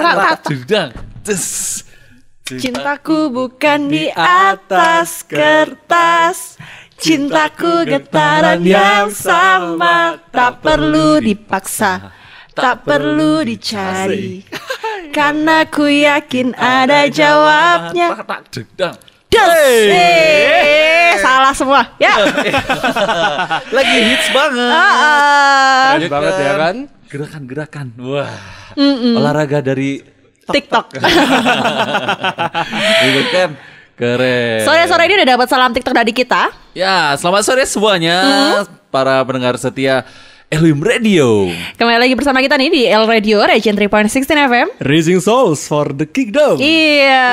rat jedang. Des. Cintaku bukan di atas kertas. Cintaku getaran yang sama. Tak perlu dipaksa. Tak perlu dicari. Karena ku yakin ada jawabnya. Eh, Salah semua. Ya. Lagi hits banget. Ah. Keren banget ya kan? Gerakan-gerakan. Wah. Olahraga dari TikTok. Itu kan? Keren. Sore-sore ini udah dapat salam TikTok dari kita. Ya, selamat sore semuanya. Para pendengar setia Elim Radio. Kembali lagi bersama kita nih di L Radio Region 3.16 FM Raising Souls for the Kickdown. Iya.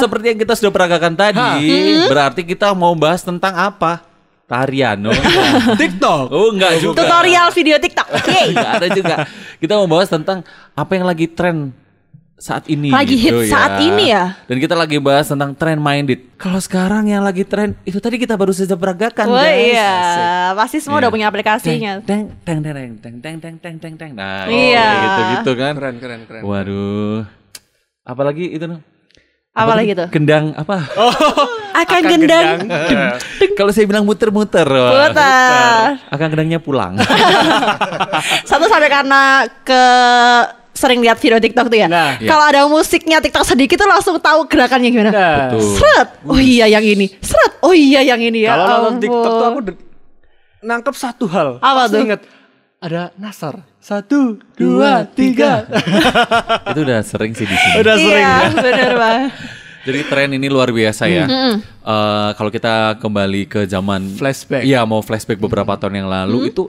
Seperti yang kita sudah peragakan tadi, berarti kita mau bahas tentang apa? Tarian. Oh, enggak. TikTok. oh enggak juga. Tutorial video TikTok. Enggak ada juga. Kita mau bahas tentang apa yang lagi tren saat ini. Lagi gitu hit saat ini ya? Dan kita lagi bahas tentang trend minded. Kalau sekarang yang lagi tren itu tadi kita baru saja peragakan Wah guys. iya, pasti semua udah Iya. punya aplikasinya. Teng teng teng teng teng teng teng teng teng teng. Nah, Iya. kayak gitu-gitu kan. Keren, keren, keren. Waduh. Apalagi itu noh? Apalagi itu? Gendang apa? Akan gendang. Kalau saya bilang muter-muter. Putar. Akan gendangnya pulang. Satu sampai karena ke sering lihat video TikTok tuh ya. Nah. Kalau ada musiknya TikTok sedikit tuh langsung tahu gerakannya gimana. Nah, Betul. Seret. Oh iya yang ini. Seret. Oh iya yang ini ya. Kalau nonton. TikTok tuh aku nangkep satu hal. Apa Pasti tuh? Inget ada Nasar. Satu, dua, tiga. itu udah sering sih di sini. Udah sering Iya, ya. bener banget. Jadi tren ini luar biasa ya. Eh, kalau kita kembali ke zaman Flashback. Iya, mau flashback beberapa tahun yang lalu itu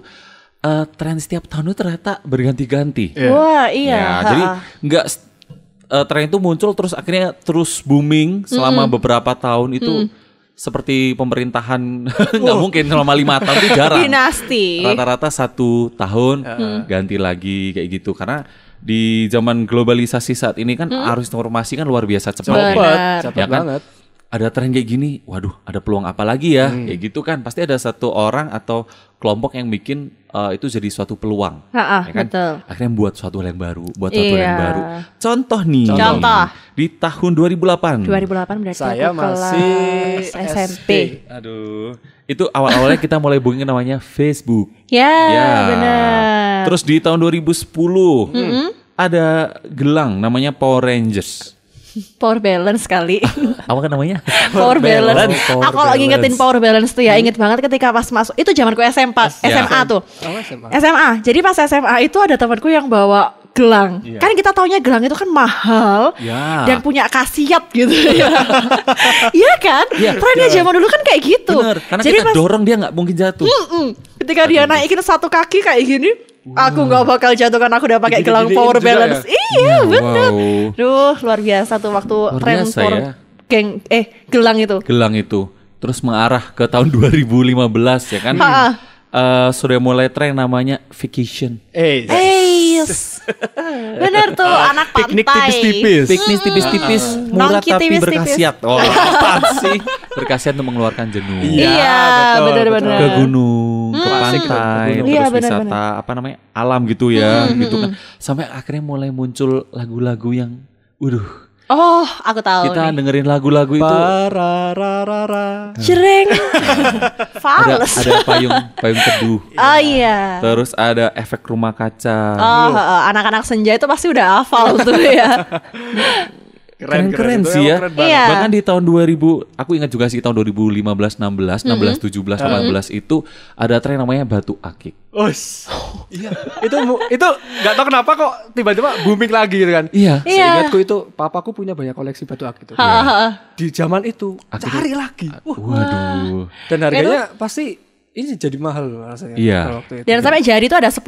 eh, tren setiap tahun itu ternyata berganti-ganti. Iya. Wah iya. Ya, ha-ha. jadi nggak eh, tren itu muncul terus akhirnya terus booming selama beberapa tahun itu seperti pemerintahan nggak mungkin selama lima tahun itu jarang. dinasti. Rata-rata satu tahun ganti lagi kayak gitu karena di zaman globalisasi saat ini kan arus informasi kan luar biasa cepat. Benar. ya. Cepet Ya kan? banget. Ada tren kayak gini, waduh, ada peluang apa lagi ya? Kayak gitu kan, pasti ada satu orang atau kelompok yang bikin eh, itu jadi suatu peluang, Ha-ha, ya kan? betul. Akhirnya buat suatu hal yang baru, buat suatu hal yang Iya. baru. Contoh nih, Contoh. di tahun 2008. 2008 berarti Saya aku masih kelas SMP. Aduh, itu awal-awalnya kita mulai booming namanya Facebook. Ya, Ya. benar. Terus di tahun 2010 ada gelang namanya Power Rangers. Power balance kali. Apa kan namanya? power balance. Power Aku kalau balance. ngingetin power balance tuh ya, inget banget ketika pas masuk itu zamanku SMP, SMA tuh. Oh, SMA. SMA. Jadi pas SMA itu ada temanku yang bawa gelang. Kan kita taunya gelang itu kan mahal Ya. dan punya khasiat gitu ya. Iya kan? Trennya zaman dulu kan kayak gitu. Bener, karena Jadi kita pas dorong dia nggak mungkin jatuh. Mm-mm. ketika dia naikin satu kaki kayak gini, aku nggak bakal jatuh karena aku udah pakai gelang power balance. ya? Iya, bener. Wow. Duh, luar biasa tuh waktu Luar tren biasa power ya. geng eh gelang itu. Gelang itu terus mengarah ke tahun 2015 ya kan? Ha-ha. Eh, sudah mulai tren namanya vacation. Eh, Eh, yes. bener tuh anak pantai. piknik tipis-tipis. Piknik tipis-tipis, murah Nongki tapi tipis-tipis. berkhasiat. Oh, apaan sih? Berkhasiat untuk mengeluarkan jenuh. Iya, Iya, betul, bener-bener. ke gunung, pantai, gunung. terus Iya, wisata benar-benar. apa namanya alam gitu ya, gitu kan. Sampai akhirnya mulai muncul lagu-lagu yang, waduh, Oh, aku tahu kita nih. dengerin lagu-lagu itu Parararara. Jreng. ada Fals. ada payung payung teduh, Oh iya. terus ada efek rumah kaca. Oh, anak-anak senja itu pasti udah hafal tuh ya. Keren-keren Itu sih ya. keren banget. Iya. Bahkan di tahun 2000, aku ingat juga sih tahun 2015, 16, 16, 17, 18 itu ada tren namanya batu akik. Us. iya. Itu itu nggak tahu kenapa kok tiba-tiba booming lagi gitu kan. Iya. Iya. Seingatku itu papaku punya banyak koleksi batu akik itu. Di zaman itu Akik cari lagi. Wah, Waduh. dan harganya pasti ini jadi mahal rasanya. Iya. pada waktu itu. Dan sampai jari itu ada 10,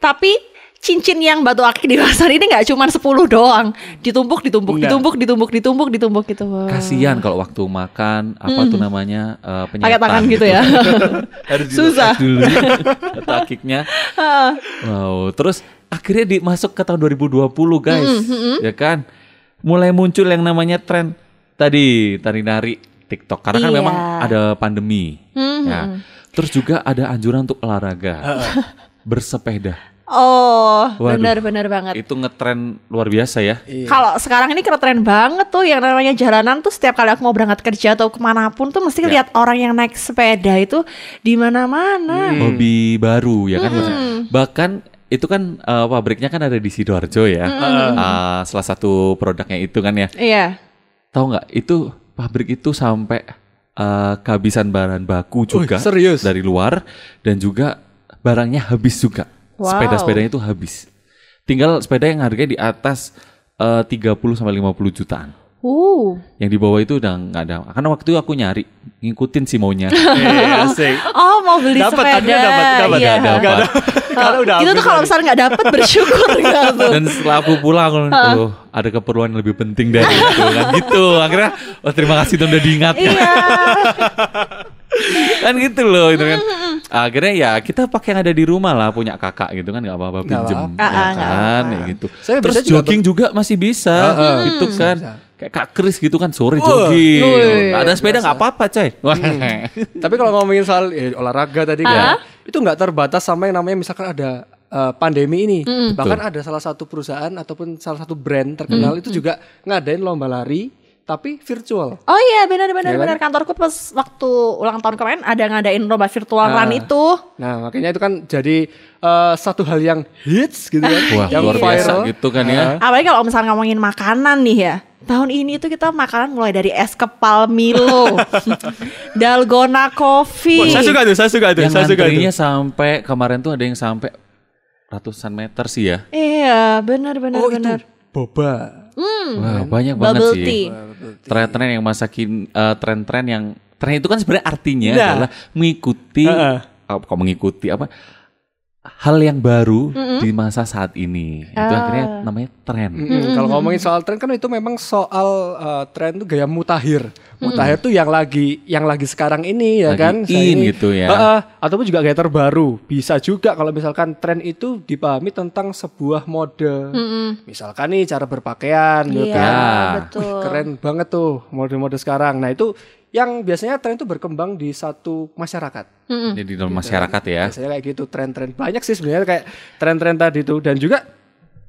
tapi cincin yang batu akik di pasar ini nggak cuma 10 doang. Ditumpuk, ditumpuk, Enggak. ditumpuk, ditumpuk, ditumpuk, ditumpuk gitu. Kasihan kalau waktu makan apa tuh namanya eh, Pakai penyetan tangan gitu ya. Harus Susah. dulu batu akiknya. wow, terus akhirnya dimasuk ke tahun 2020 guys. Ya kan? Mulai muncul yang namanya tren tadi tari nari TikTok karena kan Iya. memang ada pandemi. Ya. Terus juga ada anjuran untuk olahraga. Bersepeda. Oh, benar-benar banget. Itu ngetren luar biasa ya. Kalau sekarang ini keren banget tuh yang namanya jalanan tuh setiap kali aku mau berangkat kerja atau ke mana pun tuh mesti Ya. lihat orang yang naik sepeda itu di mana-mana. Hmm. Hobi baru ya kan. Bahkan itu kan eh, pabriknya kan ada di Sidoarjo ya. Eh, salah satu produknya itu kan ya. Iya. Tahu nggak? Itu pabrik itu sampai eh, kehabisan bahan baku juga serius? dari luar dan juga barangnya habis juga. Wow. Sepeda-sepedanya itu habis. Tinggal sepeda yang harganya di atas eh, 30 sampai 50 jutaan. Uh. Yang di bawah itu udah nggak ada. Karena waktu itu aku nyari ngikutin si maunya. Eh, asik. Oh mau beli Dapat, sepeda. dapat, dapat, Iya. dapat. Nggak ada. Karena udah itu tuh kalau misalnya nggak dapet bersyukur tuh? Dan setelah aku pulang, aku oh, ada keperluan yang lebih penting dari itu kan gitu. Akhirnya, oh terima kasih tuh udah diingatkan. Iya. kan gitu loh itu kan. Akhirnya ya kita pakai yang ada di rumah lah punya kakak gitu kan nggak apa-apa pinjem apa-apa. ya Ah, ah, nggak kan ya gitu. Saya Terus juga jogging juga masih bisa gitu kan. Kayak Kak Kris gitu kan sore jogging. Wih, Nggak ada sepeda nggak apa-apa coy. Wah. Tapi kalau ngomongin soal eh, olahraga tadi kan, itu nggak terbatas sama yang namanya misalkan ada eh, pandemi ini. Bahkan ada salah satu perusahaan ataupun salah satu brand terkenal itu juga ngadain lomba lari tapi virtual. Oh iya benar-benar Iya kan? benar kantorku pas waktu ulang tahun kemarin ada ngadain lomba virtual Ah. run itu. Nah, makanya itu kan jadi eh, satu hal yang hits gitu kan, Wah, yang luar biasa gitu kan ya. Apalagi kalau misalnya ngomongin makanan nih ya. Tahun ini tuh kita makanan mulai dari es kepal Milo, dalgona coffee. Wah, saya suka tuh, saya suka tuh, Yang saya suka tuh. sampai kemarin tuh ada yang sampai ratusan meter sih ya. Iya, benar benar Oh, benar. itu boba. Wah, banyak banget Bubble sih. tea. Tren-tren yang masakin eh, tren-tren yang tren itu kan sebenarnya artinya Nah. adalah mengikuti Heeh. oh, kok mengikuti apa hal yang baru di masa saat ini. Itu Ah. akhirnya namanya tren. Mm-mm. Kalau ngomongin soal tren kan itu memang soal uh, tren itu gaya mutakhir. Mutakhir tuh yang lagi yang lagi sekarang ini ya Lagi kan. In ini. gitu ya. Heeh. ataupun juga gaya terbaru. Bisa juga kalau misalkan tren itu dipahami tentang sebuah mode. Misalkan nih cara berpakaian gitu Iya, kan. betul. Wih, keren banget tuh mode-mode sekarang. Nah, itu yang biasanya tren itu berkembang di satu masyarakat. Jadi dalam masyarakat ya. Biasanya kayak gitu tren-tren banyak sih sebenarnya kayak tren-tren tadi tuh dan juga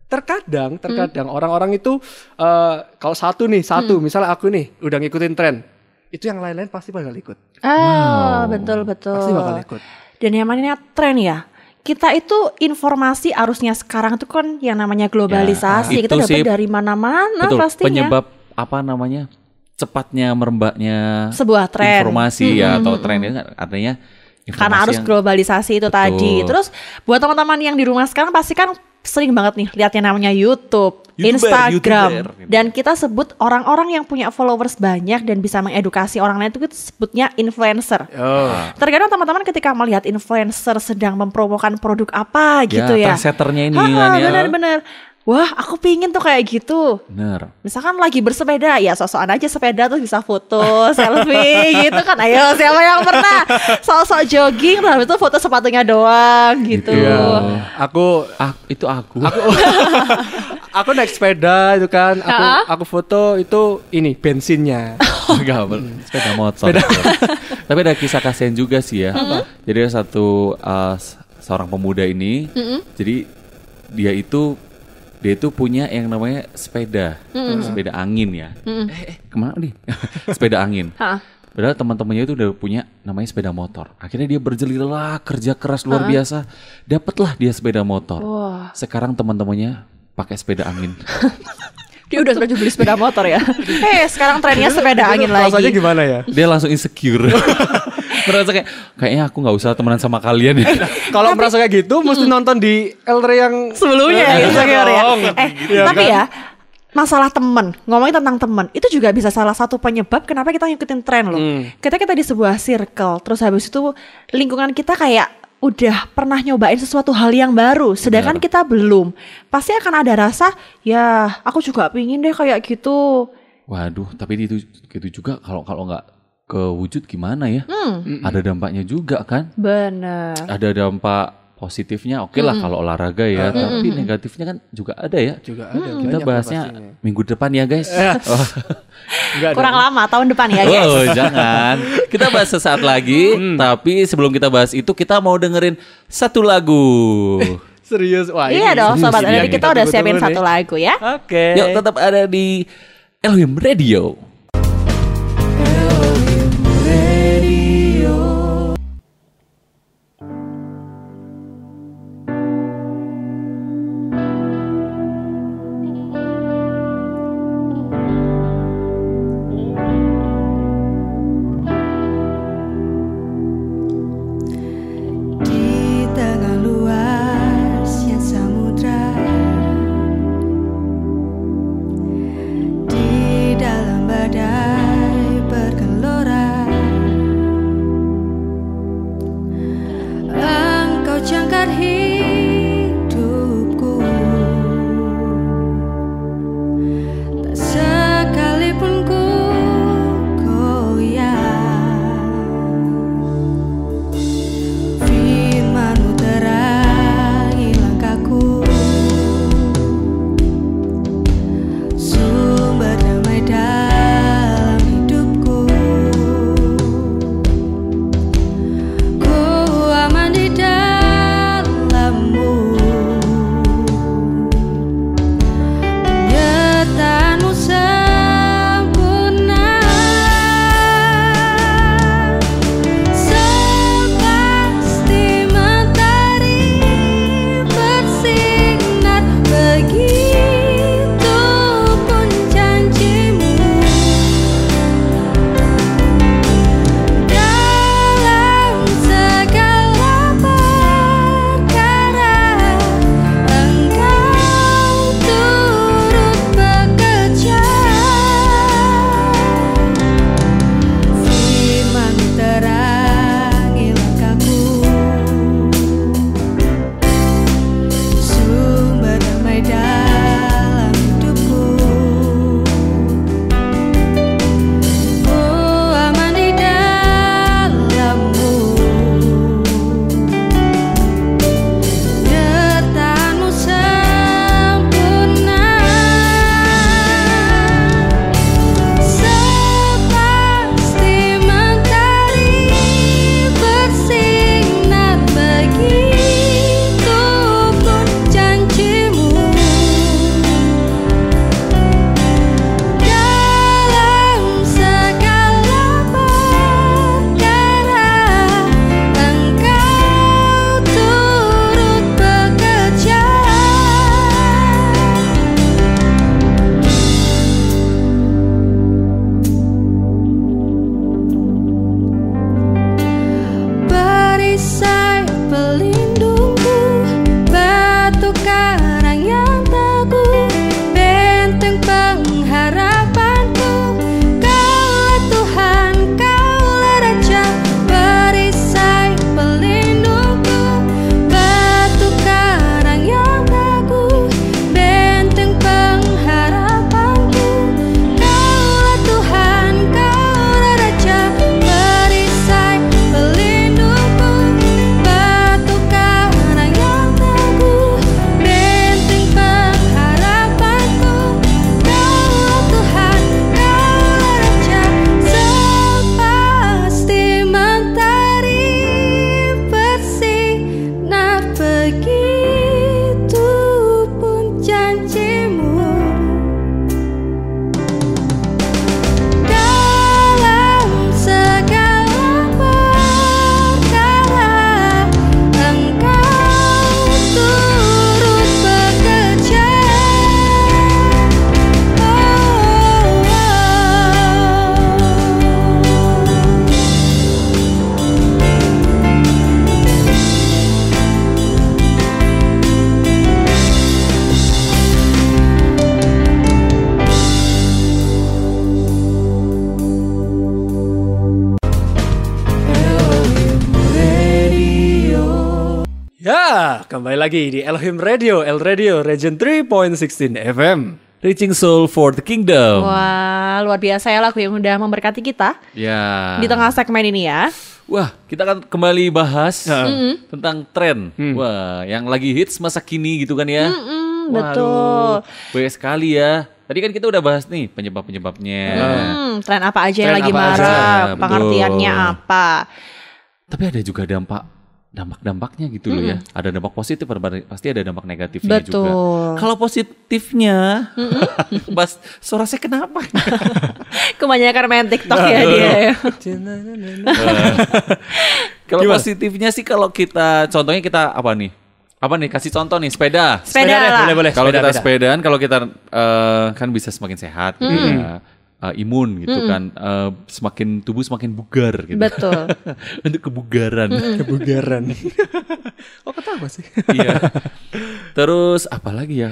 terkadang terkadang orang-orang itu eh, kalau satu nih satu misalnya aku nih udah ngikutin tren itu yang lain-lain pasti bakal ikut Ah, betul betul. pasti bakal ikut Dan yang namanya tren ya. Kita itu informasi arusnya sekarang tuh kan yang namanya globalisasi. Ya, kita itu dapat sih- dari mana-mana Betul. pastinya. Penyebab apa namanya? Cepatnya merembaknya Sebuah tren. informasi ya atau tren kan artinya karena informasi arus yang- globalisasi itu tadi. Terus buat teman-teman yang di rumah sekarang pasti kan sering banget nih lihat yang namanya YouTube, YouTuber, Instagram, YouTuber. dan kita sebut orang-orang yang punya followers banyak dan bisa mengedukasi orang lain itu kita sebutnya influencer. oh Terkadang teman-teman ketika melihat influencer sedang mempromokan produk apa gitu ya, trendsetternya ini Haha, kan ya. bener-bener. Wah, aku pingin tuh kayak gitu. Bener. Misalkan lagi bersepeda, ya sosokan aja sepeda tuh bisa foto, selfie gitu kan. Ayo, siapa yang pernah sok-sok jogging, tapi itu foto sepatunya doang gitu. Iya. aku Ah, itu aku. aku naik sepeda itu kan aku Ah. aku foto itu ini bensinnya Enggak, sepeda motor. Tapi ada kisah kasihan juga sih ya. Jadi ada satu uh, seorang pemuda ini, jadi dia itu dia itu punya yang namanya sepeda, sepeda angin ya. Eh, eh, ke mana nih? sepeda angin. Ha. Padahal teman-temannya itu udah punya namanya sepeda motor. Akhirnya dia berjelilah kerja keras luar biasa, dapatlah dia sepeda motor. Wah. Sekarang teman-temannya pakai sepeda angin. Dia udah sudah beli sepeda motor ya. Eh, sekarang trennya sepeda angin rasanya lagi. gimana ya dia langsung insecure merasa kayak kayaknya aku nggak usah temenan sama kalian ya kalau merasa kayak gitu mesti nonton di Elre yang Sebelumnya Eh, ya. dong. Eh, Iya tapi kan? ya masalah temen ngomongin tentang temen itu juga bisa salah satu penyebab kenapa kita ngikutin tren loh. Hmm. Kita kita di sebuah circle, terus habis itu lingkungan kita kayak udah pernah nyobain sesuatu hal yang baru, sedangkan kita belum. Pasti akan ada rasa, ya aku juga pingin deh kayak gitu. waduh tapi itu gitu juga kalau kalau nggak kewujud gimana ya Hmm. ada dampaknya juga kan Bener. ada dampak positifnya oke lah kalau olahraga ya tapi negatifnya kan juga ada ya juga ada kita banyak bahasnya pastinya. minggu depan ya guys oh. Enggak Kurang ada. lama tahun depan ya guys. Oh, jangan. Kita bahas sesaat lagi, tapi sebelum kita bahas itu kita mau dengerin satu lagu. Serius. Wah, iya ini dong sobat yang Nanti kita udah siapin nih. satu lagu ya. Oke. Yuk tetap ada di Elohim Radio. Kembali lagi di Elohim Radio, El Radio, Region 3.16 FM. Reaching Soul for the Kingdom. Wah, luar biasa ya lagu yang udah memberkati kita Ya. di tengah segmen ini ya. Wah, kita akan kembali bahas Ya. tentang tren. Wah, yang lagi hits masa kini gitu kan ya. Mm, Waduh, betul. Banyak sekali ya. Tadi kan kita udah bahas nih penyebab-penyebabnya. Hmm, tren apa aja yang Tren lagi apa aja, marah, betul. pengertiannya apa. Tapi ada juga dampak dampak-dampaknya gitu loh ya. Ada dampak positif, ada- pasti ada dampak negatifnya juga. Betul. Kalau positifnya, Mas, suara saya kenapa? Kebanyakan main TikTok ya dia ya. kalau positifnya sih kalau kita, contohnya kita apa nih? Apa nih? Kasih contoh nih, sepeda. Sepeda deh, lah. boleh boleh. Kalau Sepeda, kita sepeda. sepedaan, kalau kita eh, kan bisa semakin sehat, gitu ya. Eh, imun gitu kan, Eh, semakin tubuh semakin bugar gitu. Betul. Untuk kebugaran. kebugaran. oh ketawa sih. iya. Terus apa lagi ya?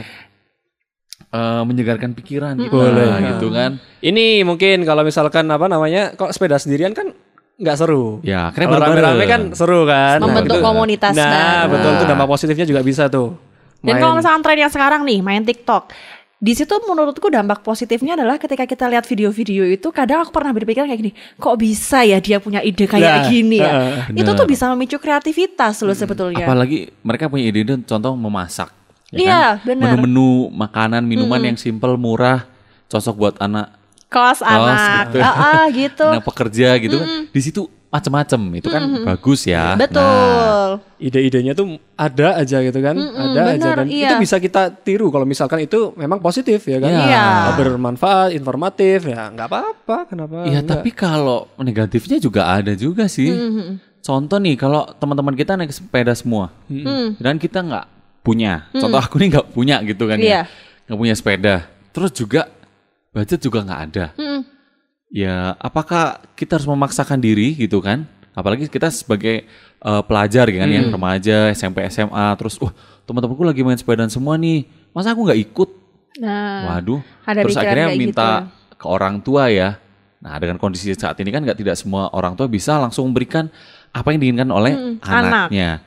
Eh, menyegarkan pikiran gitu, Boleh. Nah, gitu kan. Ini mungkin kalau misalkan apa namanya, kok sepeda sendirian kan nggak seru. Ya, bareng-bareng. rame-rame kan seru kan. Membentuk itu- komunitas Nah, baru. betul itu dampak positifnya juga bisa tuh. Dan Main- kalau misalkan tren yang sekarang nih main TikTok, di situ menurutku dampak positifnya adalah ketika kita lihat video-video itu kadang aku pernah berpikir kayak gini, kok bisa ya dia punya ide kayak Nah, gini ya? heeh, itu bener. tuh bisa memicu kreativitas loh sebetulnya. Apalagi mereka punya ide contoh memasak. ya Iya, kan? benar. Menu-menu makanan, minuman yang simple, murah, cocok buat anak Kos anak, gitu. Ah, ah, gitu. anak pekerja gitu kan. Di situ macem-macem itu kan bagus ya. Nah, Betul. ide-idenya tuh ada aja gitu kan, ada aja bener, dan iya. itu bisa kita tiru kalau misalkan itu memang positif ya kan, Iya. Ah, bermanfaat, informatif ya nggak apa-apa, kenapa? Iya, tapi kalau negatifnya juga ada juga sih. Contoh nih, kalau teman-teman kita naik sepeda semua, dan kita nggak punya. Contoh aku nih nggak punya gitu kan Iya. ya, nggak punya sepeda. Terus juga budget juga nggak ada. Ya, apakah kita harus memaksakan diri gitu kan? Apalagi kita sebagai eh, pelajar kan ya, remaja, SMP, SMA, terus, wah teman-temanku lagi main sepedaan semua nih, masa aku nggak ikut? Nah, Waduh. ada Terus akhirnya minta gitu. ke orang tua ya. Nah dengan kondisi saat ini kan nggak tidak semua orang tua bisa langsung memberikan apa yang diinginkan oleh Hmm, anaknya.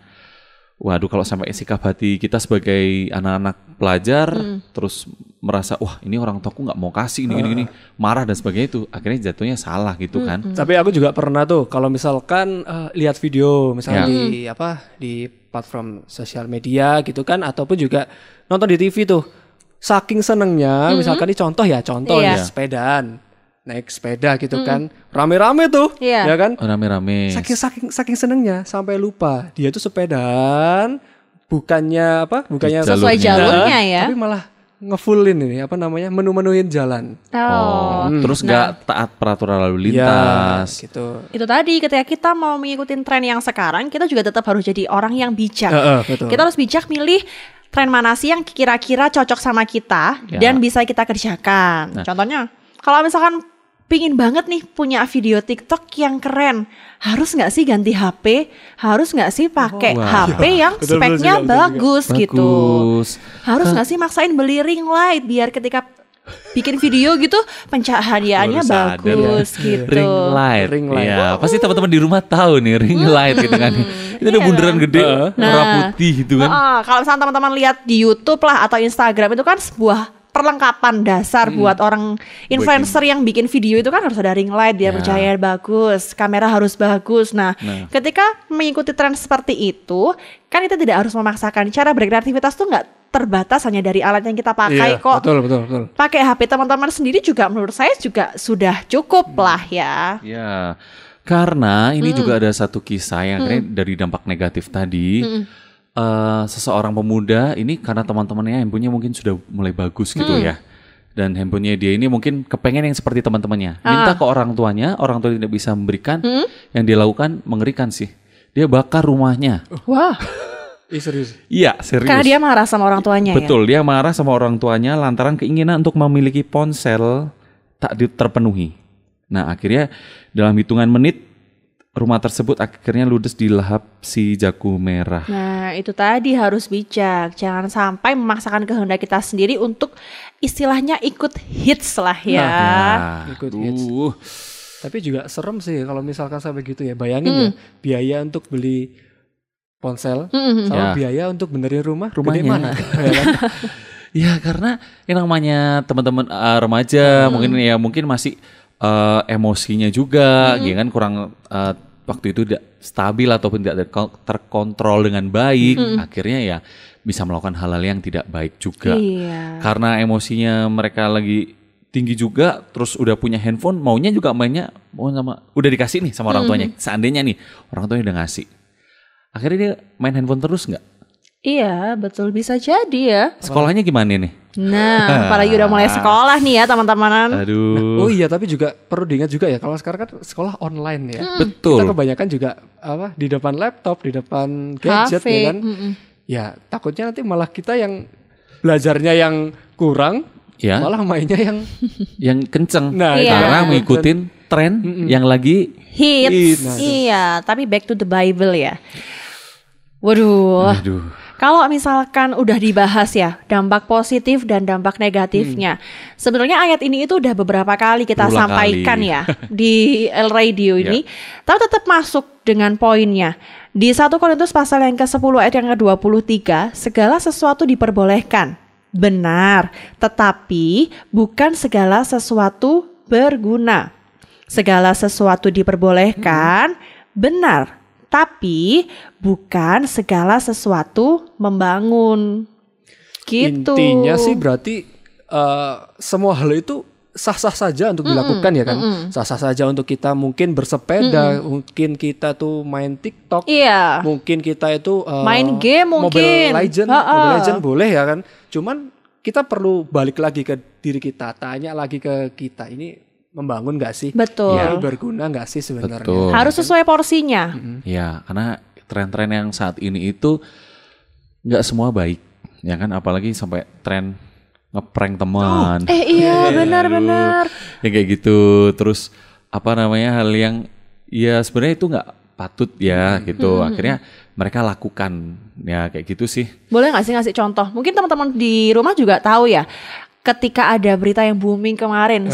Waduh kalau sampai sikap hati kita sebagai anak-anak pelajar Hmm. terus merasa wah ini orang tuaku nggak mau kasih ini gini gini marah dan sebagainya itu akhirnya jatuhnya salah gitu kan. Tapi aku juga pernah tuh kalau misalkan eh, lihat video misalnya Ya. di apa di platform sosial media gitu kan ataupun juga nonton di TV tuh. Saking senengnya misalkan ini contoh ya, contoh Iya. nih sepedaan. Naik sepeda gitu kan. Rame-rame tuh, Iya. ya kan? Oh, rame-rame. Saking saking saking senengnya sampai lupa dia tuh sepedaan bukannya apa? Bukannya Sesuai jalurnya ya. Tapi malah ngefullin ini apa namanya? menu-menuin jalan. Oh, terus nggak taat peraturan lalu Ya, lintas. gitu. Itu tadi ketika kita mau mengikuti tren yang sekarang, kita juga tetap harus jadi orang yang bijak. Heeh, betul. Kita harus bijak milih tren mana sih yang kira-kira cocok sama kita Ya. dan bisa kita kerjakan. Nah. Contohnya, kalau misalkan pingin banget nih punya video TikTok yang keren, harus nggak sih ganti HP? Harus nggak sih pakai Wah. HP yang Betul, betul speknya juga, betul juga. bagus gitu? Bagus. Harus nggak sih maksain beli ring light biar ketika bikin video gitu pencahayaannya sadar ya. bagus gitu. Ring light. Ring light. Iya, pasti teman-teman di rumah tahu nih ring light gitu kan. Itu ada Iya. bundaran gede, Nah. warna putih gitu kan. Heeh, kalau misalnya teman-teman lihat di YouTube lah atau Instagram itu kan sebuah perlengkapan dasar buat orang influencer yang bikin video itu kan harus ada ring light, dia Ya. bercahaya bagus, kamera harus bagus. Nah, Nah. ketika mengikuti tren seperti itu, kan kita tidak harus memaksakan. Cara berkreativitas tuh nggak terbatas hanya dari alat yang kita pakai Iya, kok. Betul, betul, betul. Pakai HP teman-teman sendiri juga menurut saya juga sudah cukup lah ya. Ya, karena ini juga ada satu kisah yang akhirnya dari dampak negatif tadi. Eh, seseorang pemuda ini karena teman-temannya handphonenya mungkin sudah mulai bagus gitu ya. Dan handphonenya dia ini mungkin kepengen yang seperti teman-temannya. Minta ke orang tuanya, orang tua tidak bisa memberikan. Yang dia lakukan mengerikan sih. Dia bakar rumahnya. Wah, Ih, serius. Iya, serius. karena dia marah sama orang tuanya ya. Betul, dia marah sama orang tuanya lantaran keinginan untuk memiliki ponsel tak di- terpenuhi. Nah, akhirnya dalam hitungan menit rumah tersebut akhirnya ludes dilahap si jago merah. Nah, itu tadi harus bijak. Jangan sampai memaksakan kehendak kita sendiri untuk istilahnya ikut hits lah ya. Nah, ikut aduh. Tapi juga serem sih kalau misalkan sampai gitu ya. Bayangin ya, biaya untuk beli ponsel Ya. sama biaya untuk benerin rumah, Rumahnya. gede mana? Ya kan? Ya karena yang namanya teman-teman uh, remaja mungkin ya mungkin masih uh, emosinya juga, ya kan kurang uh, waktu itu tidak stabil ataupun tidak terko- terkontrol dengan baik, akhirnya ya bisa melakukan hal-hal yang tidak baik juga. Iya. Karena emosinya mereka lagi tinggi juga, terus udah punya handphone, maunya juga mainnya mau sama udah dikasih nih sama orang tuanya. Seandainya nih orang tuanya udah ngasih, akhirnya dia main handphone terus nggak? Iya, betul bisa jadi ya. Sekolahnya gimana nih? Nah, apalagi udah mulai sekolah nih ya teman-temanan. Aduh. Oh iya, tapi juga perlu diingat juga ya kalau sekarang kan sekolah online ya. Betul. Kita kebanyakan juga apa di depan laptop, di depan gadget ya kan. Ya, takutnya nanti malah kita yang belajarnya yang kurang, Ya. malah mainnya yang yang kenceng Nah, Iya. karena mengikutin tren yang lagi Hits. Nah, iya, tapi back to the Bible ya. Waduh. aduh Kalau misalkan udah dibahas ya dampak positif dan dampak negatifnya, sebenarnya ayat ini itu udah beberapa kali kita Berulang sampaikan kali. ya di El Radio ini, tapi tetap masuk dengan poinnya. Di 1 Korintus pasal yang ke-10 ayat yang ke-23, segala sesuatu diperbolehkan. Benar, tetapi bukan segala sesuatu berguna. Segala sesuatu diperbolehkan, benar, tapi bukan segala sesuatu membangun. Gitu. Intinya sih berarti eh, semua hal itu sah-sah saja untuk dilakukan ya kan. Sah-sah saja untuk kita mungkin bersepeda, mungkin kita tuh main TikTok, Iya. mungkin kita itu eh, Main game mungkin. Mobile Legend, Ha-ha. Mobile Legend boleh ya kan. Cuman kita perlu balik lagi ke diri kita, tanya lagi ke kita ini membangun gak sih? Betul. Ini berguna gak sih sebenarnya? betul Harus sesuai porsinya. ya karena tren-tren yang saat ini itu nggak semua baik ya kan apalagi sampai tren ngeprank teman Eh iya benar-benar. ya kayak gitu terus apa namanya hal yang ya sebenarnya itu nggak patut ya gitu akhirnya mereka lakukan ya kayak gitu sih Boleh nggak sih ngasih contoh? Mungkin teman-teman di rumah juga tahu ya. Ketika ada berita yang booming kemarin,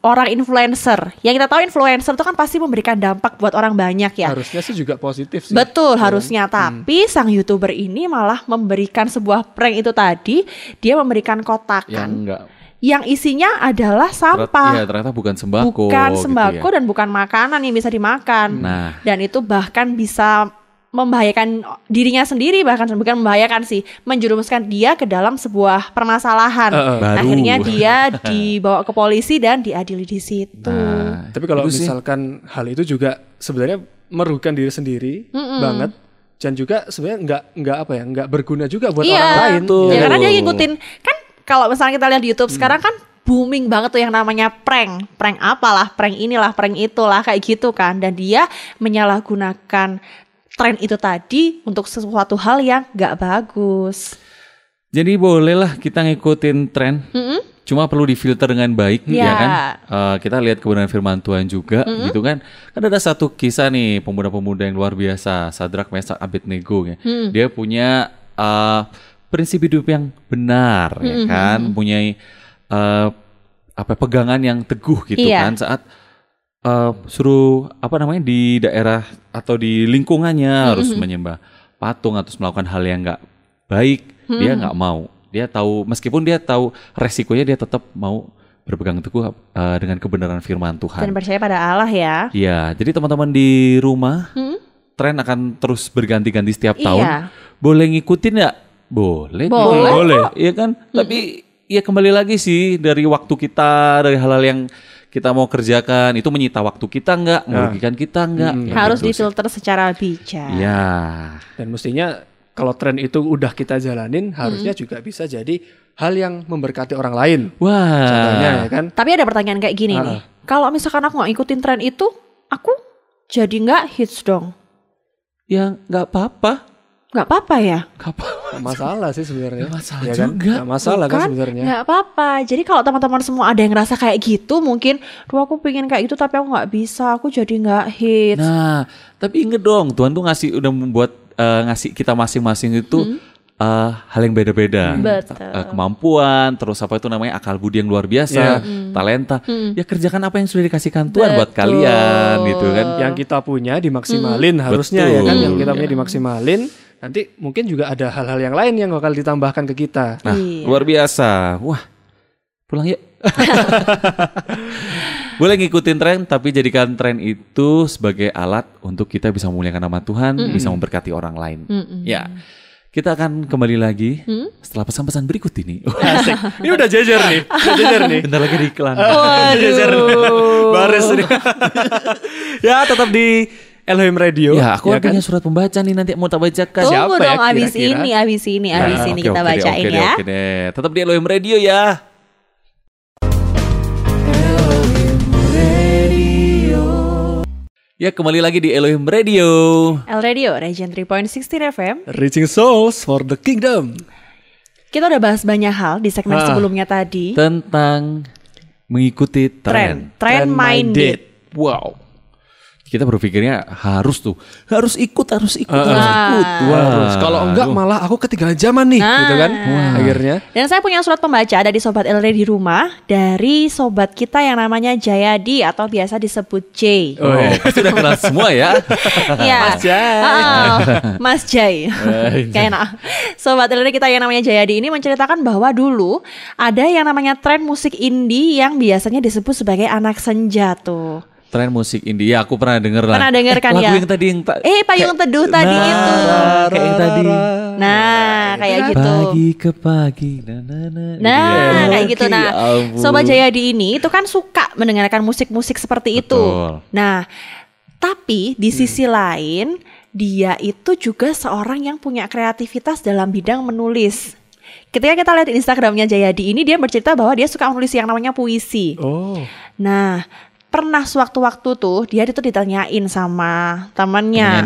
seorang influencer. Yang kita tahu influencer itu kan pasti memberikan dampak buat orang banyak ya. Harusnya sih juga positif sih. Betul harusnya tapi sang youtuber ini malah memberikan sebuah prank itu tadi dia memberikan yang kotakan nggak yang isinya adalah sampah ya, ternyata bukan sembako bukan gitu sembako ya. dan bukan makanan yang bisa dimakan Nah. dan itu bahkan bisa membahayakan dirinya sendiri bahkan bukan membahayakan sih menjerumuskan dia ke dalam sebuah permasalahan Baru. akhirnya dia dibawa ke polisi dan diadili di situ Nah, Tapi kalau sih. misalkan hal itu juga sebenarnya merugikan diri sendiri banget dan juga sebenarnya nggak nggak apa ya nggak berguna juga buat iya orang lain. Betul. ya karena dia Betul. ngikutin kan kalau misalnya kita lihat di YouTube sekarang kan booming banget tuh yang namanya prank prank apalah prank inilah prank itulah kayak gitu kan dan dia menyalahgunakan tren itu tadi untuk sesuatu hal yang gak bagus Jadi bolehlah kita ngikutin tren. Cuma perlu difilter dengan baik ya, Ya. kan. Eh, kita lihat kebenaran firman Tuhan juga gitu kan. Kan ada satu kisah nih pemuda-pemuda yang luar biasa, Sadrak, Mesak, Abednego ya. Dia punya eh, prinsip hidup yang benar ya kan, punya apa pegangan yang teguh gitu Iya. kan saat eh, suruh apa namanya di daerah atau di lingkungannya harus menyembah patung atau melakukan hal yang nggak baik dia nggak mau dia tahu meskipun dia tahu resikonya dia tetap mau berpegang teguh eh, dengan kebenaran firman dan Tuhan. percaya pada Allah ya Iya, jadi teman-teman di rumah tren akan terus berganti-ganti setiap tahun. Iya. Boleh ngikutin nggak? Boleh. Boleh Boleh. Iya kan? Tapi ya kembali lagi sih dari waktu kita, dari hal-hal yang kita mau kerjakan itu menyita waktu kita nggak, merugikan kita nggak? Ya, harus gitu sih. difilter secara bijak Iya. Dan mestinya kalau tren itu udah kita jalanin harusnya juga bisa jadi hal yang memberkati orang lain. Wah. Contohnya ya kan. Tapi ada pertanyaan kayak gini nih. Kalau misalkan aku nggak ngikutin tren itu, aku jadi nggak hits dong. Ya nggak apa-apa. Nggak apa-apa ya? Nggak apa-apa. Nggak masalah sih sebenarnya. Nggak masalah Ya kan? juga. Nggak masalah kan Kan? sebenarnya. Nggak apa-apa. Jadi kalau teman-teman semua ada yang ngerasa kayak gitu, mungkin, duh aku pengen kayak gitu tapi aku nggak bisa, aku jadi nggak hits. Nah, tapi inget dong, Tuhan tuh ngasih udah membuat eh, ngasih kita masing-masing itu eh, hal yang beda-beda. Betul. Eh, kemampuan, terus apa itu namanya akal budi yang luar biasa, talenta. Ya kerjakan apa yang sudah dikasihkan Tuhan buat kalian gitu kan. Yang kita punya dimaksimalin harusnya Betul. ya kan. Yang kita punya dimaksimalin. Nanti mungkin juga ada hal-hal yang lain yang bakal ditambahkan ke kita. Nah, Iya. luar biasa. Wah. Pulang yuk. Boleh ngikutin tren, tapi jadikan tren itu sebagai alat untuk kita bisa memuliakan nama Tuhan, bisa memberkati orang lain. Ya, kita akan kembali lagi setelah pesan-pesan berikut ini. Asik. Ini udah jajar nih. Udah jajar nih. Bentar lagi di iklan. Jajar nih. Baris nih. ya tetap di Elohim Radio. Ya, aku ya punya surat pembaca nih nanti mau tak bacakan. Tunggu siapa ya dong abis ini, abis ini, abis Nah, ini oke, kita oke deh, bacain ya. Oke deh, tetap di Elohim Radio ya. Ya kembali lagi di Elohim Radio. L Radio, Region 3.16 FM. Reaching Souls for the Kingdom. Kita udah bahas banyak hal di segmen Ah. sebelumnya tadi. Tentang mengikuti Tren, tren. tren minded. Wow. Kita berpikirnya harus tuh, harus ikut, harus ikut, Ah, harus ah. ikut. Wah, Terus kalau enggak malah aku ketinggalan zaman nih, Nah. gitu kan? Akhirnya. Dan saya punya surat pembaca dari Sobat LD di rumah dari sobat kita yang namanya Jayadi atau biasa disebut J. Oh, pasti udah kenal semua ya. Iya. Mas Jai. Ah, Mas Jai. Eh, Kayak enak. Sobat LD kita yang namanya Jayadi ini menceritakan bahwa dulu ada yang namanya tren musik indie yang biasanya disebut sebagai anak senja tuh. Tren musik indie, ya aku pernah denger lah. Pernah denger kan Lagu ya? yang tadi yang. Eh, Payung Teduh tadi nah, itu. Kayak yang tadi. Nah, kayak gitu. Pagi ke pagi. Nah, nah, nah. Nah, ya. kayak gitu. Nah, ya. Sobat Jayadi ini itu kan suka mendengarkan musik-musik seperti itu. Betul. Nah, tapi di sisi lain dia itu juga seorang yang punya kreativitas dalam bidang menulis. Ketika kita lihat di Instagramnya Jayadi ini dia bercerita bahwa dia suka menulis yang namanya puisi. Oh. Nah, pernah sewaktu-waktu tuh dia itu ditanyain sama temannya.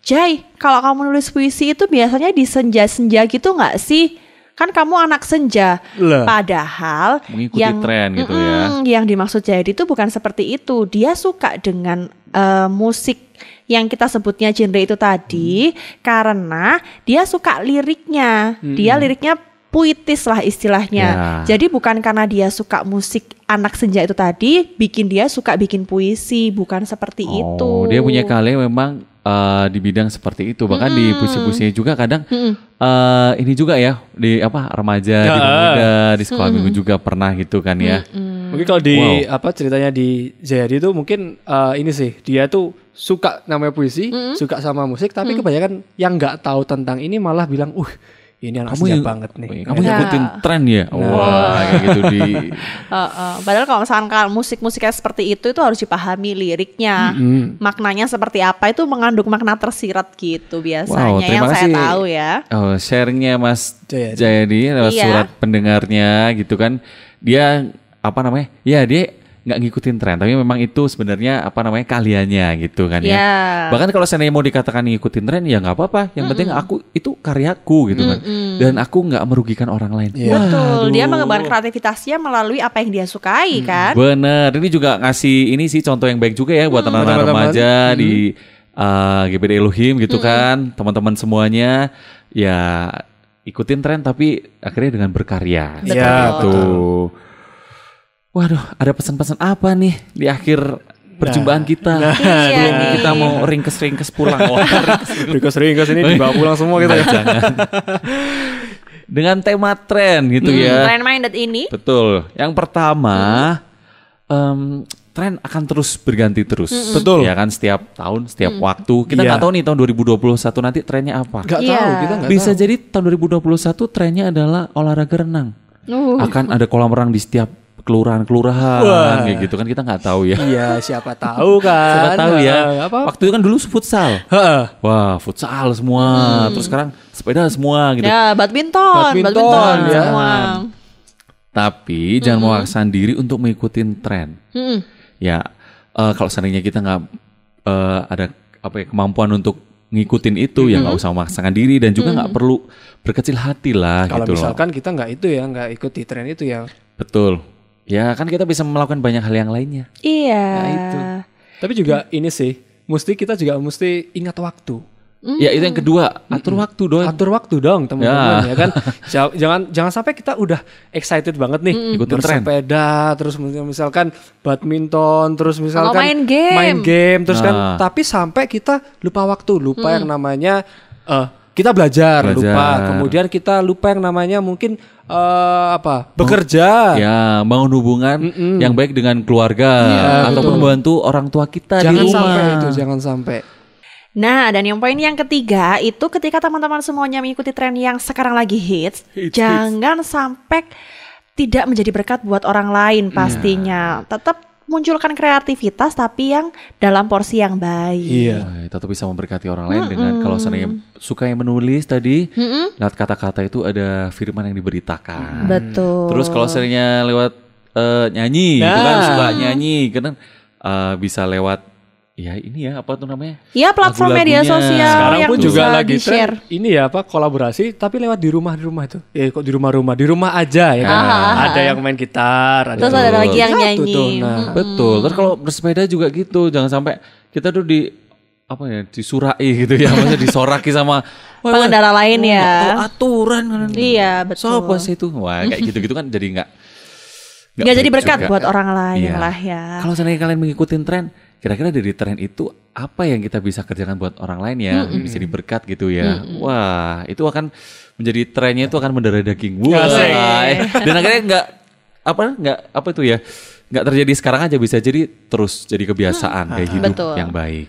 Jai, kalau kamu nulis puisi itu biasanya di senja-senja gitu nggak sih? Kan kamu anak senja. Lah. Padahal Mengikuti tren gitu ya. Mm-mm, Yang dimaksud Jayadi itu bukan seperti itu. Dia suka dengan eh, musik yang kita sebutnya genre itu tadi karena dia suka liriknya. Dia liriknya puitis lah istilahnya. Ya. Jadi bukan karena dia suka musik anak senja itu tadi bikin dia suka bikin puisi, bukan seperti itu. Oh, dia punya kali memang eh, di bidang seperti itu. Bahkan di puisi-puisinya juga kadang eh, ini juga ya di apa remaja, di Ya. pemuda, di sekolah minggu juga pernah gitu kan ya. Mungkin kalau di Wow. apa ceritanya di Jayadi itu mungkin eh, ini sih dia tuh suka namanya puisi, suka sama musik, tapi kebanyakan yang nggak tahu tentang ini malah bilang, uh ini anak Kamu yang- banget nih. Kamu Ya. ngikutin tren ya? Wah, kayak gitu di Heeh. Padahal kalau misalkan musik-musiknya seperti itu itu harus dipahami liriknya, maknanya seperti apa itu mengandung makna tersirat gitu biasanya Wow, terima yang saya kasih. tahu ya. Oh, sharingnya Mas Jayadi. Jayadi lewat Iya. surat pendengarnya gitu kan. Dia apa namanya? Ya dia nggak ngikutin tren, tapi memang itu sebenarnya apa namanya kaliannya gitu kan ya. Iya. Bahkan kalau seandainya mau dikatakan ngikutin tren ya nggak apa-apa. Yang penting aku itu karyaku gitu kan. Dan aku nggak merugikan orang lain. Iya. Betul, dia mengembangkan kreativitasnya melalui apa yang dia sukai kan. Bener, ini juga ngasih ini sih contoh yang baik juga ya buat anak-anak Teman-teman. remaja di uh, GBD Elohim gitu kan, teman-teman semuanya ya ikutin tren tapi akhirnya dengan berkarya. Betul. Ya, Gitu. Waduh, ada pesan-pesan apa nih di akhir perjumpaan kita? Iya Sebelum nih. kita mau ringkes-ringkes pulang. Wah, ringkes- Ringkos ini dibawa pulang semua gitu ya. jangan. Dengan tema tren gitu Hmm, ya. Trend minded ini Betul. Yang pertama, em, tren akan terus berganti terus. Betul. Ya kan setiap tahun, setiap waktu. Kita Iya. nggak tahu nih tahun 2021 nanti trennya apa. Gak Iya. tahu kita nggak Bisa tahu. jadi tahun 2021 trennya adalah olahraga renang. Uh. Akan ada kolam renang di setiap kelurahan-kelurahan kayak gitu kan kita nggak tahu ya. Iya, siapa tahu kan. Siapa tahu ya. Apa? Waktu itu kan dulu futsal. Heeh. Wah, futsal semua. Terus sekarang sepeda semua gitu. ya badminton, Badminton, badminton, ya. semua. Tapi jangan memaksakan diri untuk mengikuti tren. Mm-mm. Ya, eh, kalau seandainya kita nggak eh, ada apa ya, kemampuan untuk ngikutin itu, ya nggak usah memaksakan diri dan juga nggak perlu berkecil hati lah Kalau gitu loh. misalkan kita nggak itu ya, nggak ikuti tren itu ya. Betul. Ya kan kita bisa melakukan banyak hal yang lainnya. Iya. itu. Tapi juga ini sih, mesti kita juga mesti ingat waktu. Ya itu yang kedua, atur waktu dong. Atur waktu dong teman-teman Ya. ya. kan. Ja- jangan jangan sampai kita udah excited banget nih Ikutin tren. bersepeda, terus mis- misalkan badminton, terus misalkan main game. main game, terus kan Nah. tapi sampai kita lupa waktu, lupa yang namanya eh kita belajar, Belajar. lupa. Kemudian kita lupa yang namanya mungkin eh apa? bekerja. Ya, bangun hubungan yang baik dengan keluarga ataupun membantu orang tua kita Jangan di rumah. sampai itu, jangan sampai. Nah, dan yang poin yang ketiga itu ketika teman-teman semuanya mengikuti tren yang sekarang lagi hits, Hits, jangan sampai tidak menjadi berkat buat orang lain pastinya. Tetap munculkan kreativitas tapi yang dalam porsi yang baik. Iya. Tetap bisa memberkati orang lain dengan kalau seandainya suka yang menulis tadi, lewat kata-kata itu ada firman yang diberitakan. Betul. Terus kalau seandainya lewat eh, nyanyi, itu kan Nah. suka nyanyi, kan eh, bisa lewat ya ini ya apa tuh namanya? Ya platform media Lagu-lagunya. sosial Sekarang yang pun bisa juga lagi tren ini ya apa kolaborasi tapi lewat di rumah di rumah itu. Ya kok di rumah-rumah, di rumah aja ya kan. Ada yang main gitar, ada Terus yang- ada lagi yang Satu nyanyi. tuh, nah. Betul. Terus kalau bersepeda juga gitu, jangan sampai kita tuh di apa ya disurai gitu ya, maksudnya disoraki sama "Wah, Pengendara lain ya. tahu aturan kan. Iya, betul. Siapa sih itu? Wah, kayak gitu-gitu kan jadi nggak Nggak jadi berkat juga. buat orang lain Iya. lah ya. Kalau seandainya kalian mengikuti tren, kira-kira dari tren itu apa yang kita bisa kerjakan buat orang lain ya, bisa diberkat gitu ya. Wah, itu akan menjadi trennya itu akan mendarah daging. Wah, dan akhirnya nggak apa nggak apa itu ya, nggak terjadi sekarang aja bisa jadi terus jadi kebiasaan kayak hidup Betul. yang baik.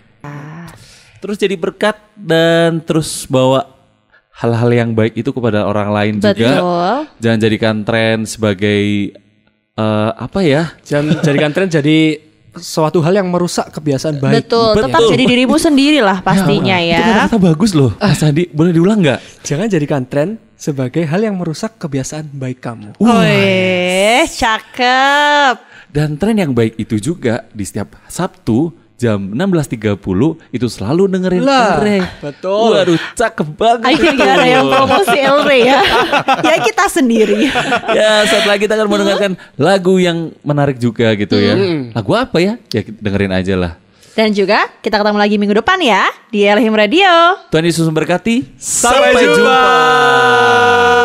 Terus jadi berkat dan terus bawa hal-hal yang baik itu kepada orang lain juga. Betul. Jangan jadikan tren sebagai eh, apa ya? Jangan jadikan tren jadi suatu hal yang merusak kebiasaan baik. Betul, tetap jadi dirimu sendiri lah pastinya Itu ya. kata-kata bagus loh, Mas Andi. Boleh diulang nggak? Jangan jadikan tren sebagai hal yang merusak kebiasaan baik kamu. Wih, cakep. Dan tren yang baik itu juga di setiap Sabtu jam 16.30 itu selalu dengerin Lah, Elre. betul. Waduh, cakep banget. Akhirnya ada yang promosi Elre ya. ya kita sendiri. ya, saat lagi kita akan mendengarkan lagu yang menarik juga gitu ya. Lagu apa ya? Ya dengerin aja lah. Dan juga kita ketemu lagi minggu depan ya di Elhim Radio. Tuhan Yesus memberkati. Sampai jumpa. Through